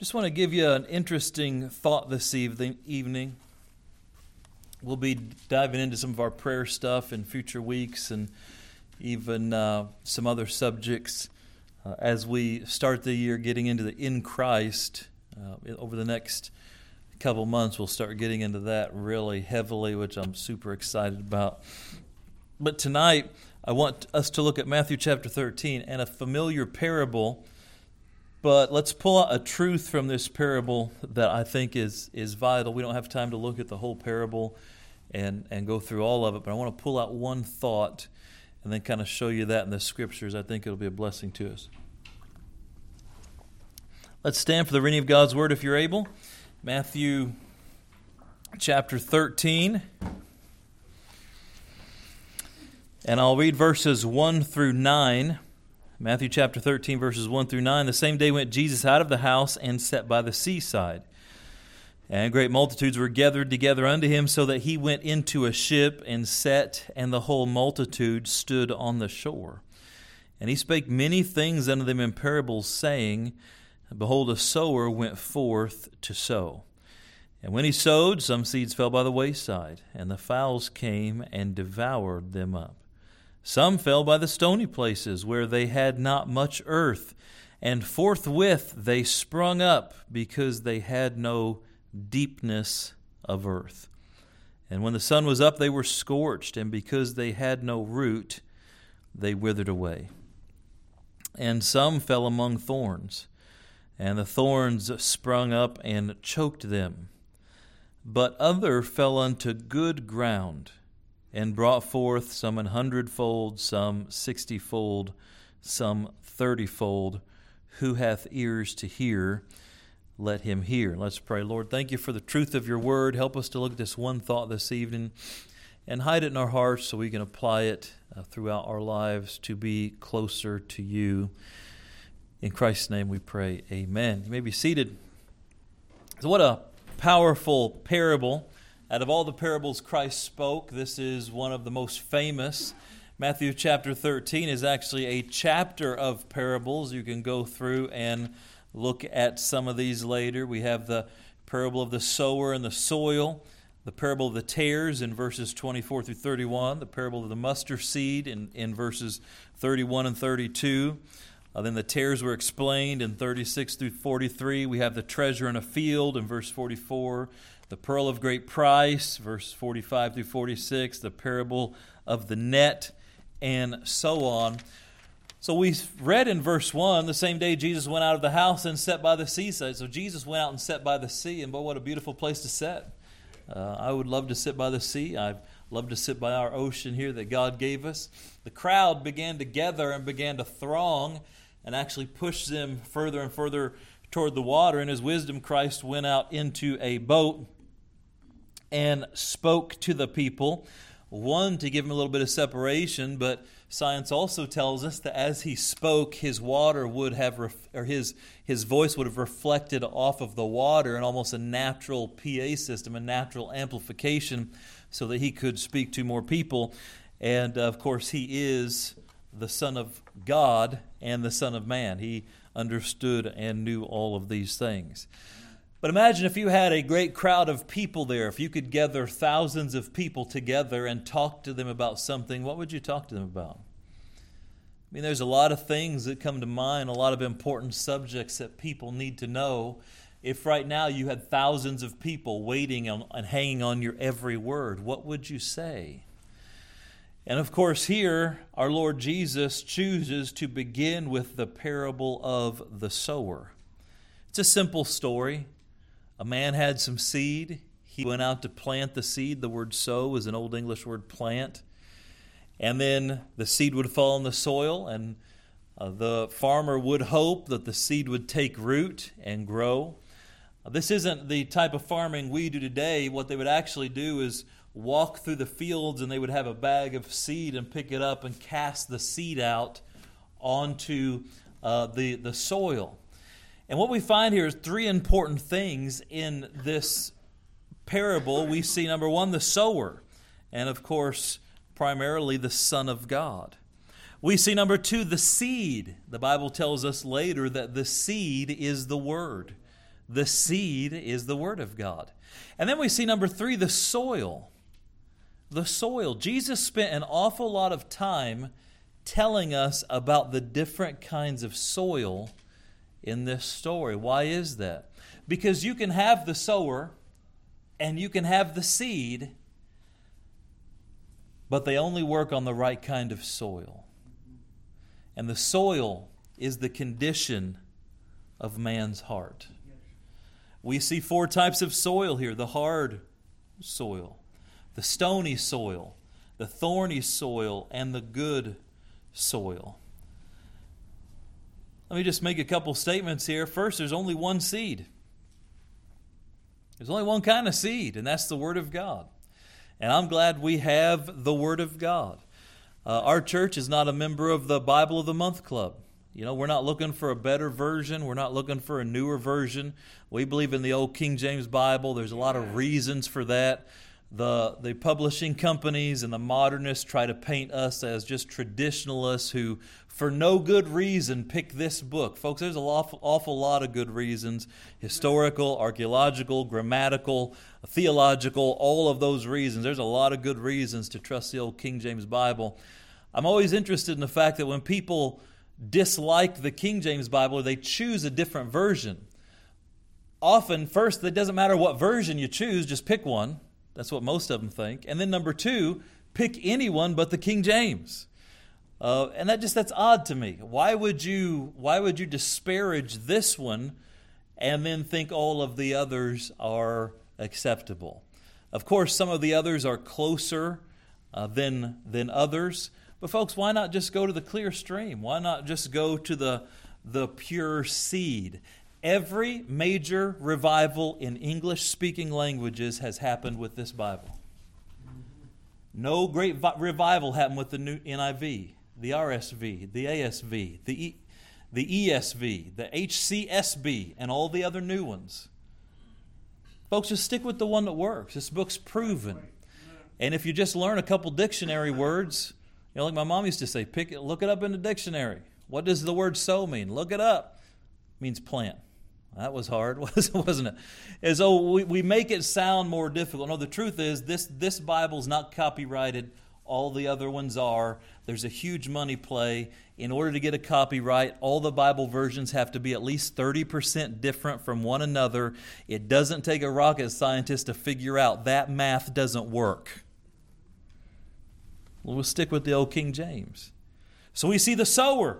Just want to give you an interesting thought this evening. We'll be diving into some of our prayer stuff in future weeks and even uh, some other subjects uh, as we start the year getting into the in Christ. Uh, over the next couple months, we'll start getting into that really heavily, which I'm super excited about. But tonight, I want us to look at Matthew chapter 13 and a familiar parable but let's pull out a truth from this parable that I think is, is vital. We don't have time to look at the whole parable and, and go through all of it, but I want to pull out one thought and then kind of show you that in the scriptures. I think it'll be a blessing to us. Let's stand for the reading of God's word if you're able. Matthew chapter 13. And I'll read verses 1 through 9. Matthew chapter 13, verses 1 through 9. The same day went Jesus out of the house and sat by the seaside. And great multitudes were gathered together unto him, so that he went into a ship and sat, and the whole multitude stood on the shore. And he spake many things unto them in parables, saying, Behold, a sower went forth to sow. And when he sowed, some seeds fell by the wayside, and the fowls came and devoured them up. Some fell by the stony places where they had not much earth, and forthwith they sprung up because they had no deepness of earth. And when the sun was up, they were scorched, and because they had no root, they withered away. And some fell among thorns, and the thorns sprung up and choked them. But other fell unto good ground and brought forth some an hundredfold, some sixtyfold, some thirtyfold. Who hath ears to hear, let him hear. Let's pray. Lord, thank you for the truth of your word. Help us to look at this one thought this evening and hide it in our hearts so we can apply it uh, throughout our lives to be closer to you. In Christ's name we pray. Amen. You may be seated. So, what a powerful parable out of all the parables Christ spoke, this is one of the most famous. Matthew chapter 13 is actually a chapter of parables. You can go through and look at some of these later. We have the parable of the sower and the soil, the parable of the tares in verses 24 through 31, the parable of the mustard seed in, in verses 31 and 32. Uh, then the tares were explained in 36 through 43. We have the treasure in a field in verse 44 the pearl of great price, verse 45 through 46, the parable of the net, and so on. So we read in verse 1 the same day Jesus went out of the house and sat by the seaside. So Jesus went out and sat by the sea, and boy, what a beautiful place to sit. Uh, I would love to sit by the sea. I've loved to sit by our ocean here that God gave us. The crowd began to gather and began to throng and actually push them further and further toward the water. In his wisdom, Christ went out into a boat and spoke to the people. One, to give him a little bit of separation, but science also tells us that as he spoke, his water would have, ref- or his, his voice would have reflected off of the water in almost a natural PA system, a natural amplification, so that he could speak to more people. And of course, he is the Son of God and the Son of Man. He understood and knew all of these things. But imagine if you had a great crowd of people there, if you could gather thousands of people together and talk to them about something, what would you talk to them about? I mean, there's a lot of things that come to mind, a lot of important subjects that people need to know. If right now you had thousands of people waiting and hanging on your every word, what would you say? And of course, here our Lord Jesus chooses to begin with the parable of the sower. It's a simple story. A man had some seed. He went out to plant the seed. The word sow is an Old English word plant. And then the seed would fall in the soil, and uh, the farmer would hope that the seed would take root and grow. Uh, this isn't the type of farming we do today. What they would actually do is walk through the fields and they would have a bag of seed and pick it up and cast the seed out onto uh, the, the soil. And what we find here is three important things in this parable. We see, number one, the sower, and of course, primarily the Son of God. We see, number two, the seed. The Bible tells us later that the seed is the Word. The seed is the Word of God. And then we see number three, the soil. The soil. Jesus spent an awful lot of time telling us about the different kinds of soil in this story. Why is that? Because you can have the sower and you can have the seed, but they only work on the right kind of soil. And the soil is the condition of man's heart. We see four types of soil here the hard soil, the stony soil, the thorny soil, and the good soil. Let me just make a couple statements here. First, there's only one seed. There's only one kind of seed, and that's the Word of God. And I'm glad we have the Word of God. Uh, our church is not a member of the Bible of the Month Club. You know, we're not looking for a better version. We're not looking for a newer version. We believe in the old King James Bible. There's a lot of reasons for that. The, the publishing companies and the modernists try to paint us as just traditionalists who, for no good reason, pick this book. Folks, there's an awful, awful lot of good reasons historical, archaeological, grammatical, theological, all of those reasons. There's a lot of good reasons to trust the old King James Bible. I'm always interested in the fact that when people dislike the King James Bible they choose a different version, often, first, it doesn't matter what version you choose, just pick one. That's what most of them think. And then number two, pick anyone but the King James. Uh, and that just that's odd to me. Why would you why would you disparage this one and then think all of the others are acceptable? Of course, some of the others are closer uh, than than others. But folks, why not just go to the clear stream? Why not just go to the the pure seed? Every major revival in English speaking languages has happened with this Bible. No great vi- revival happened with the new NIV, the RSV, the ASV, the, e- the ESV, the HCSB, and all the other new ones. Folks, just stick with the one that works. This book's proven. And if you just learn a couple dictionary words, you know, like my mom used to say, pick it, look it up in the dictionary. What does the word sow mean? Look it up. It means plant. That was hard, wasn't it? As though we, we make it sound more difficult. No, the truth is this this Bible's not copyrighted. All the other ones are. There's a huge money play. In order to get a copyright, all the Bible versions have to be at least 30% different from one another. It doesn't take a rocket scientist to figure out that math doesn't work. Well, we'll stick with the old King James. So we see the sower.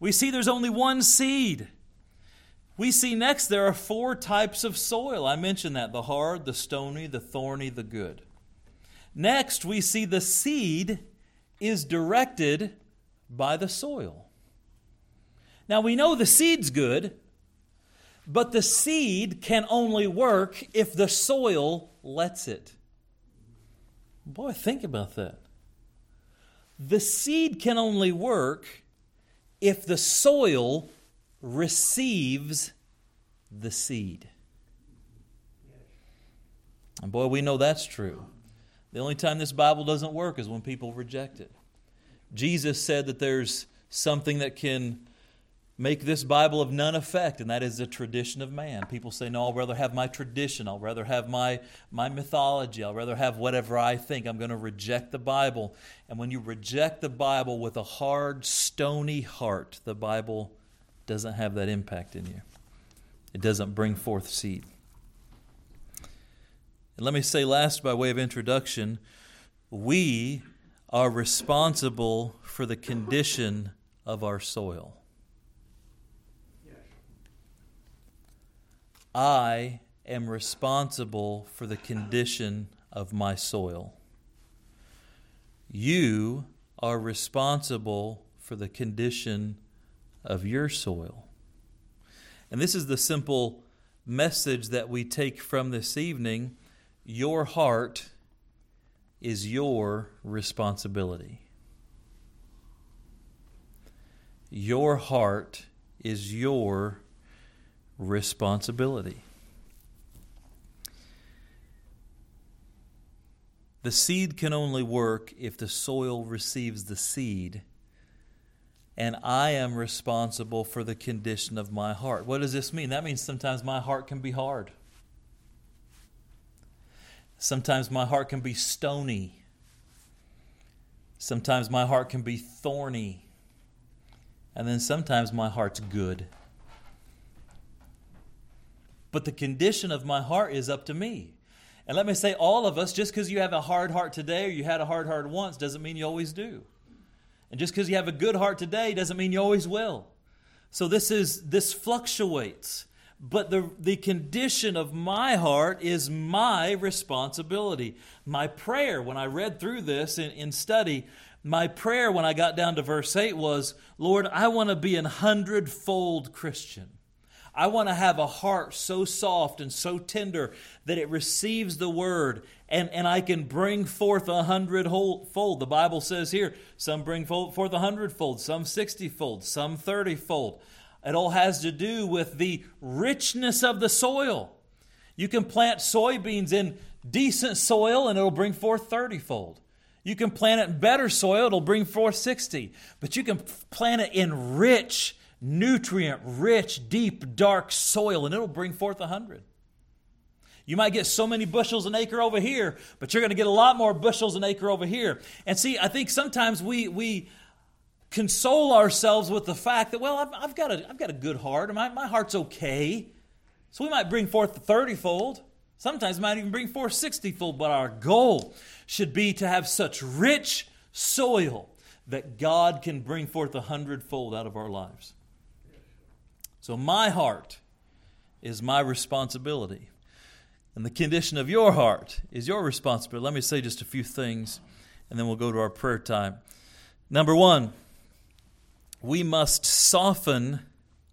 We see there's only one seed. We see next there are four types of soil. I mentioned that the hard, the stony, the thorny, the good. Next, we see the seed is directed by the soil. Now, we know the seed's good, but the seed can only work if the soil lets it. Boy, think about that. The seed can only work if the soil receives the seed. And boy, we know that's true. The only time this Bible doesn't work is when people reject it. Jesus said that there's something that can make this Bible of none effect, and that is the tradition of man. People say, No, I'll rather have my tradition. I'll rather have my, my mythology. I'll rather have whatever I think. I'm going to reject the Bible. And when you reject the Bible with a hard, stony heart, the Bible doesn't have that impact in you. It doesn't bring forth seed. And let me say last, by way of introduction, we are responsible for the condition of our soil. I am responsible for the condition of my soil. You are responsible for the condition of your soil. And this is the simple message that we take from this evening. Your heart is your responsibility. Your heart is your responsibility. The seed can only work if the soil receives the seed and I am responsible for the condition of my heart. What does this mean? That means sometimes my heart can be hard. Sometimes my heart can be stony. Sometimes my heart can be thorny. And then sometimes my heart's good. But the condition of my heart is up to me. And let me say, all of us, just because you have a hard heart today or you had a hard heart once, doesn't mean you always do. And just because you have a good heart today doesn't mean you always will. So this is this fluctuates. But the, the condition of my heart is my responsibility. My prayer, when I read through this in, in study, my prayer when I got down to verse 8 was, Lord, I want to be an hundredfold Christian. I want to have a heart so soft and so tender that it receives the word and, and I can bring forth a hundredfold. The Bible says here, some bring forth a hundredfold, some sixtyfold, some thirtyfold. It all has to do with the richness of the soil. You can plant soybeans in decent soil and it'll bring forth thirtyfold. You can plant it in better soil, it'll bring forth 60. But you can plant it in rich, nutrient rich, deep, dark soil, and it'll bring forth a hundred. You might get so many bushels an acre over here, but you're going to get a lot more bushels an acre over here. And see, I think sometimes we we console ourselves with the fact that, well, I've, I've got, a, I've got a good heart, my, my heart's okay. So we might bring forth the 30 fold. Sometimes might even bring forth 60 fold, but our goal should be to have such rich soil that God can bring forth a hundredfold out of our lives. So, my heart is my responsibility. And the condition of your heart is your responsibility. Let me say just a few things, and then we'll go to our prayer time. Number one, we must soften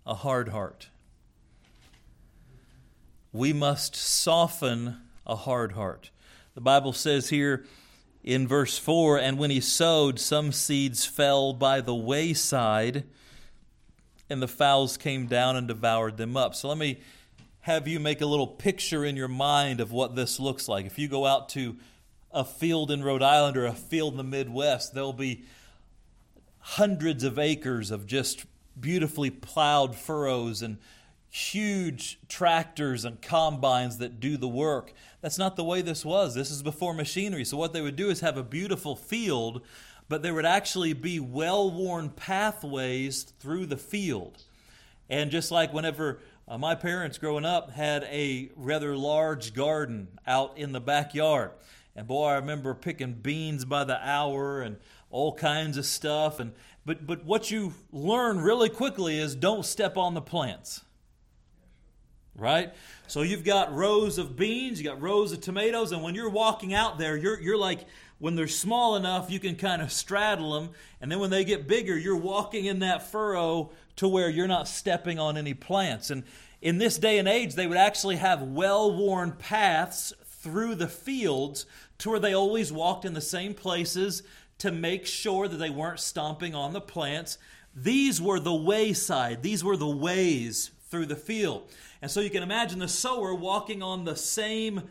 a hard heart. We must soften a hard heart. The Bible says here in verse 4 And when he sowed, some seeds fell by the wayside and the fowls came down and devoured them up. So let me have you make a little picture in your mind of what this looks like. If you go out to a field in Rhode Island or a field in the Midwest, there'll be hundreds of acres of just beautifully plowed furrows and huge tractors and combines that do the work. That's not the way this was. This is before machinery. So, what they would do is have a beautiful field but there would actually be well worn pathways through the field. And just like whenever uh, my parents growing up had a rather large garden out in the backyard. And boy, I remember picking beans by the hour and all kinds of stuff. And but but what you learn really quickly is don't step on the plants. Right? So you've got rows of beans, you got rows of tomatoes, and when you're walking out there, you're you're like when they're small enough, you can kind of straddle them. And then when they get bigger, you're walking in that furrow to where you're not stepping on any plants. And in this day and age, they would actually have well worn paths through the fields to where they always walked in the same places to make sure that they weren't stomping on the plants. These were the wayside, these were the ways through the field. And so you can imagine the sower walking on the same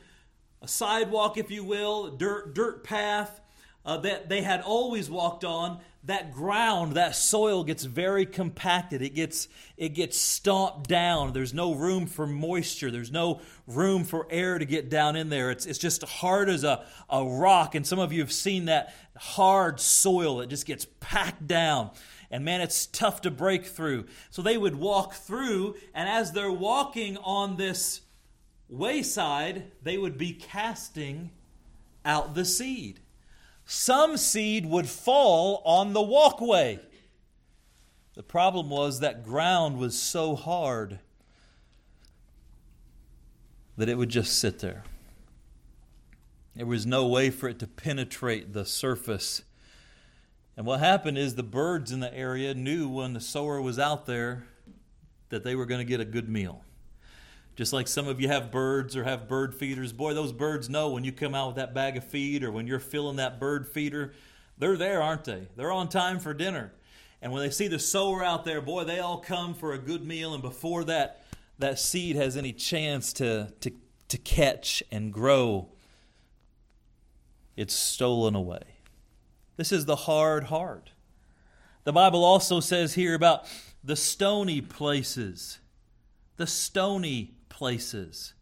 a sidewalk, if you will, dirt dirt path uh, that they had always walked on. That ground, that soil gets very compacted. It gets it gets stomped down. There's no room for moisture. There's no room for air to get down in there. It's it's just hard as a, a rock. And some of you have seen that hard soil that just gets packed down and man, it's tough to break through. So they would walk through, and as they're walking on this wayside, they would be casting out the seed. Some seed would fall on the walkway. The problem was that ground was so hard that it would just sit there. There was no way for it to penetrate the surface. And what happened is the birds in the area knew when the sower was out there that they were going to get a good meal. Just like some of you have birds or have bird feeders. Boy, those birds know when you come out with that bag of feed or when you're filling that bird feeder, they're there, aren't they? They're on time for dinner. And when they see the sower out there, boy, they all come for a good meal. And before that, that seed has any chance to, to, to catch and grow, it's stolen away. This is the hard heart. The Bible also says here about the stony places. The stony places.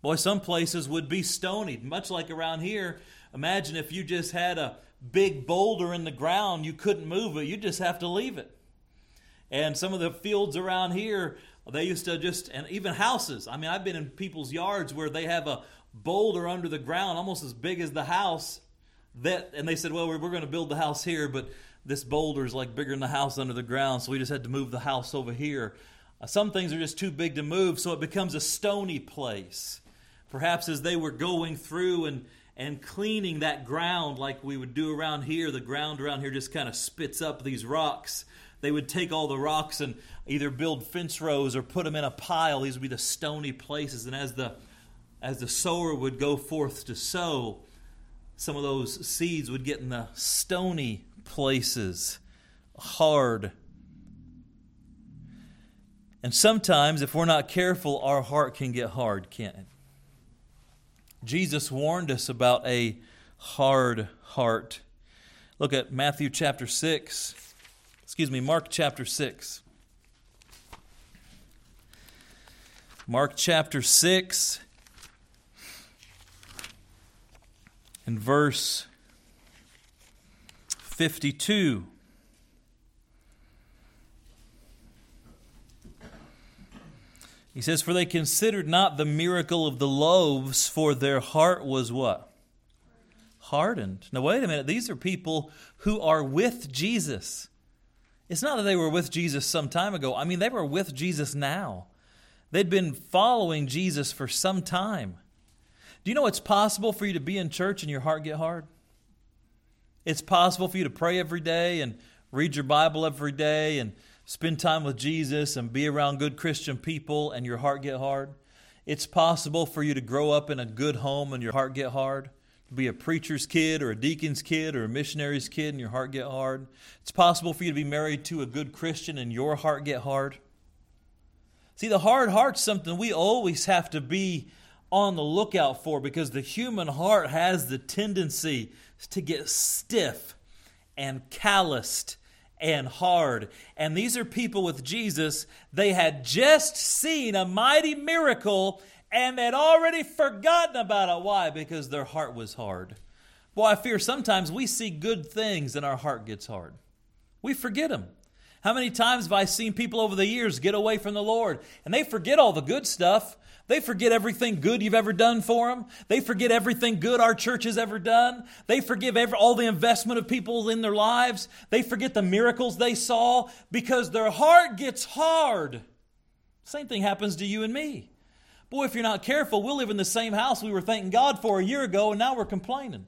Boy, some places would be stony, much like around here. Imagine if you just had a big boulder in the ground, you couldn't move it, you just have to leave it. And some of the fields around here, they used to just, and even houses. I mean, I've been in people's yards where they have a boulder under the ground, almost as big as the house. That, and they said, well, we're, we're going to build the house here, but this boulder is like bigger than the house under the ground, so we just had to move the house over here. Uh, some things are just too big to move, so it becomes a stony place. Perhaps as they were going through and, and cleaning that ground like we would do around here, the ground around here just kind of spits up these rocks. They would take all the rocks and either build fence rows or put them in a pile. These would be the stony places. And as the as the sower would go forth to sow, some of those seeds would get in the stony places, hard. And sometimes, if we're not careful, our heart can get hard, can't it? Jesus warned us about a hard heart. Look at Matthew chapter 6. Excuse me, Mark chapter 6. Mark chapter 6 and verse 52. He says, For they considered not the miracle of the loaves, for their heart was what? Hardened. Now, wait a minute. These are people who are with Jesus. It's not that they were with Jesus some time ago. I mean, they were with Jesus now. They'd been following Jesus for some time. Do you know it's possible for you to be in church and your heart get hard? It's possible for you to pray every day and read your Bible every day and spend time with Jesus and be around good Christian people and your heart get hard. It's possible for you to grow up in a good home and your heart get hard. Be a preacher's kid or a deacon's kid or a missionary's kid and your heart get hard. It's possible for you to be married to a good Christian and your heart get hard. See, the hard heart's something we always have to be on the lookout for because the human heart has the tendency to get stiff and calloused and hard. And these are people with Jesus. They had just seen a mighty miracle and they'd already forgotten about it. Why? Because their heart was hard. Boy, I fear sometimes we see good things and our heart gets hard. We forget them. How many times have I seen people over the years get away from the Lord and they forget all the good stuff? They forget everything good you've ever done for them. They forget everything good our church has ever done. They forgive every, all the investment of people in their lives. They forget the miracles they saw because their heart gets hard. Same thing happens to you and me. Boy, if you're not careful, we'll live in the same house we were thanking God for a year ago, and now we're complaining.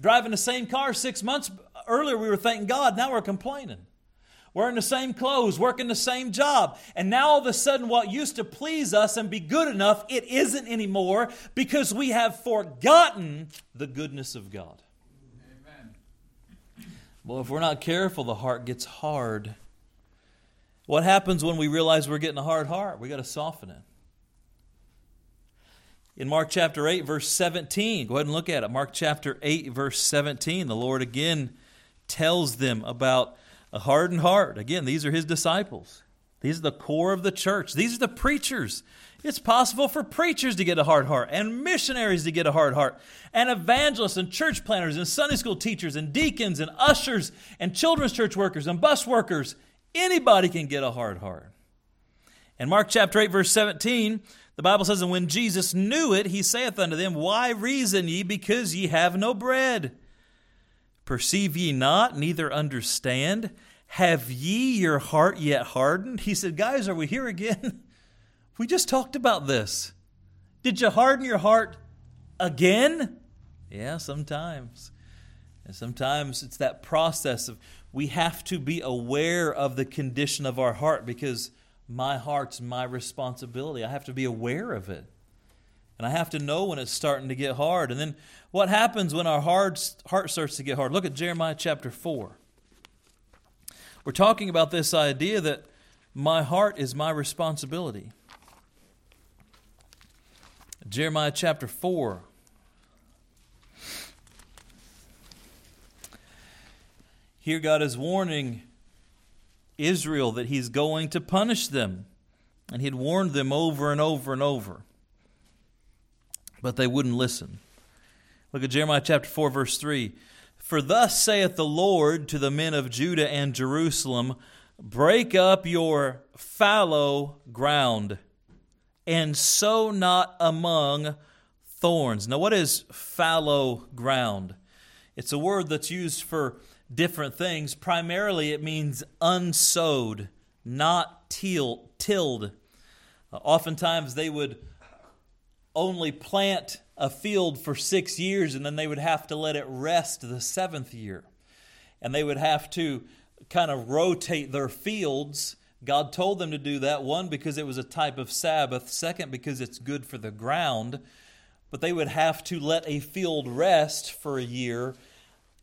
Driving the same car six months earlier, we were thanking God, now we're complaining wearing the same clothes, working the same job. And now all of a sudden, what used to please us and be good enough, it isn't anymore because we have forgotten the goodness of God. Amen. Well, if we're not careful, the heart gets hard. What happens when we realize we're getting a hard heart? We got to soften it. In Mark chapter 8, verse 17, go ahead and look at it. Mark chapter 8, verse 17, the Lord again tells them about a hardened heart. Again, these are his disciples. These are the core of the church. These are the preachers. It's possible for preachers to get a hard heart, and missionaries to get a hard heart, and evangelists, and church planners, and Sunday school teachers, and deacons, and ushers, and children's church workers, and bus workers. Anybody can get a hard heart. In Mark chapter 8, verse 17, the Bible says, And when Jesus knew it, he saith unto them, Why reason ye, because ye have no bread? Perceive ye not, neither understand? Have ye your heart yet hardened? He said, Guys, are we here again? we just talked about this. Did you harden your heart again? Yeah, sometimes. And sometimes it's that process of we have to be aware of the condition of our heart because my heart's my responsibility. I have to be aware of it. And I have to know when it's starting to get hard. And then what happens when our heart, heart starts to get hard? Look at Jeremiah chapter 4. We're talking about this idea that my heart is my responsibility. Jeremiah chapter 4. Here, God is warning Israel that he's going to punish them. And he'd warned them over and over and over. But they wouldn't listen. Look at Jeremiah chapter 4, verse 3. For thus saith the Lord to the men of Judah and Jerusalem Break up your fallow ground, and sow not among thorns. Now, what is fallow ground? It's a word that's used for different things. Primarily, it means unsowed, not till, tilled. Uh, oftentimes, they would only plant a field for six years and then they would have to let it rest the seventh year. And they would have to kind of rotate their fields. God told them to do that, one, because it was a type of Sabbath, second, because it's good for the ground. But they would have to let a field rest for a year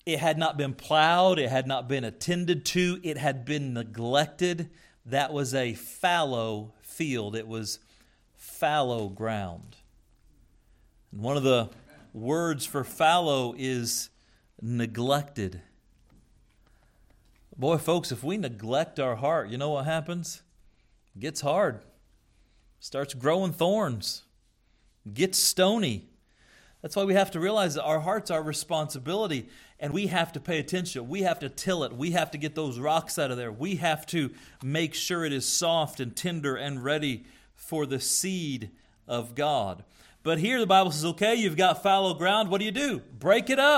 it had not been plowed, it had not been attended to, it had been neglected. That was a fallow field, it was fallow ground. And one of the words for fallow is neglected. Boy, folks, if we neglect our heart, you know what happens? It gets hard, starts growing thorns, gets stony. That's why we have to realize that our heart's our responsibility and we have to pay attention. We have to till it. We have to get those rocks out of there. We have to make sure it is soft and tender and ready for the seed of God. But here the Bible says, okay, you've got fallow ground. What do you do? Break it up.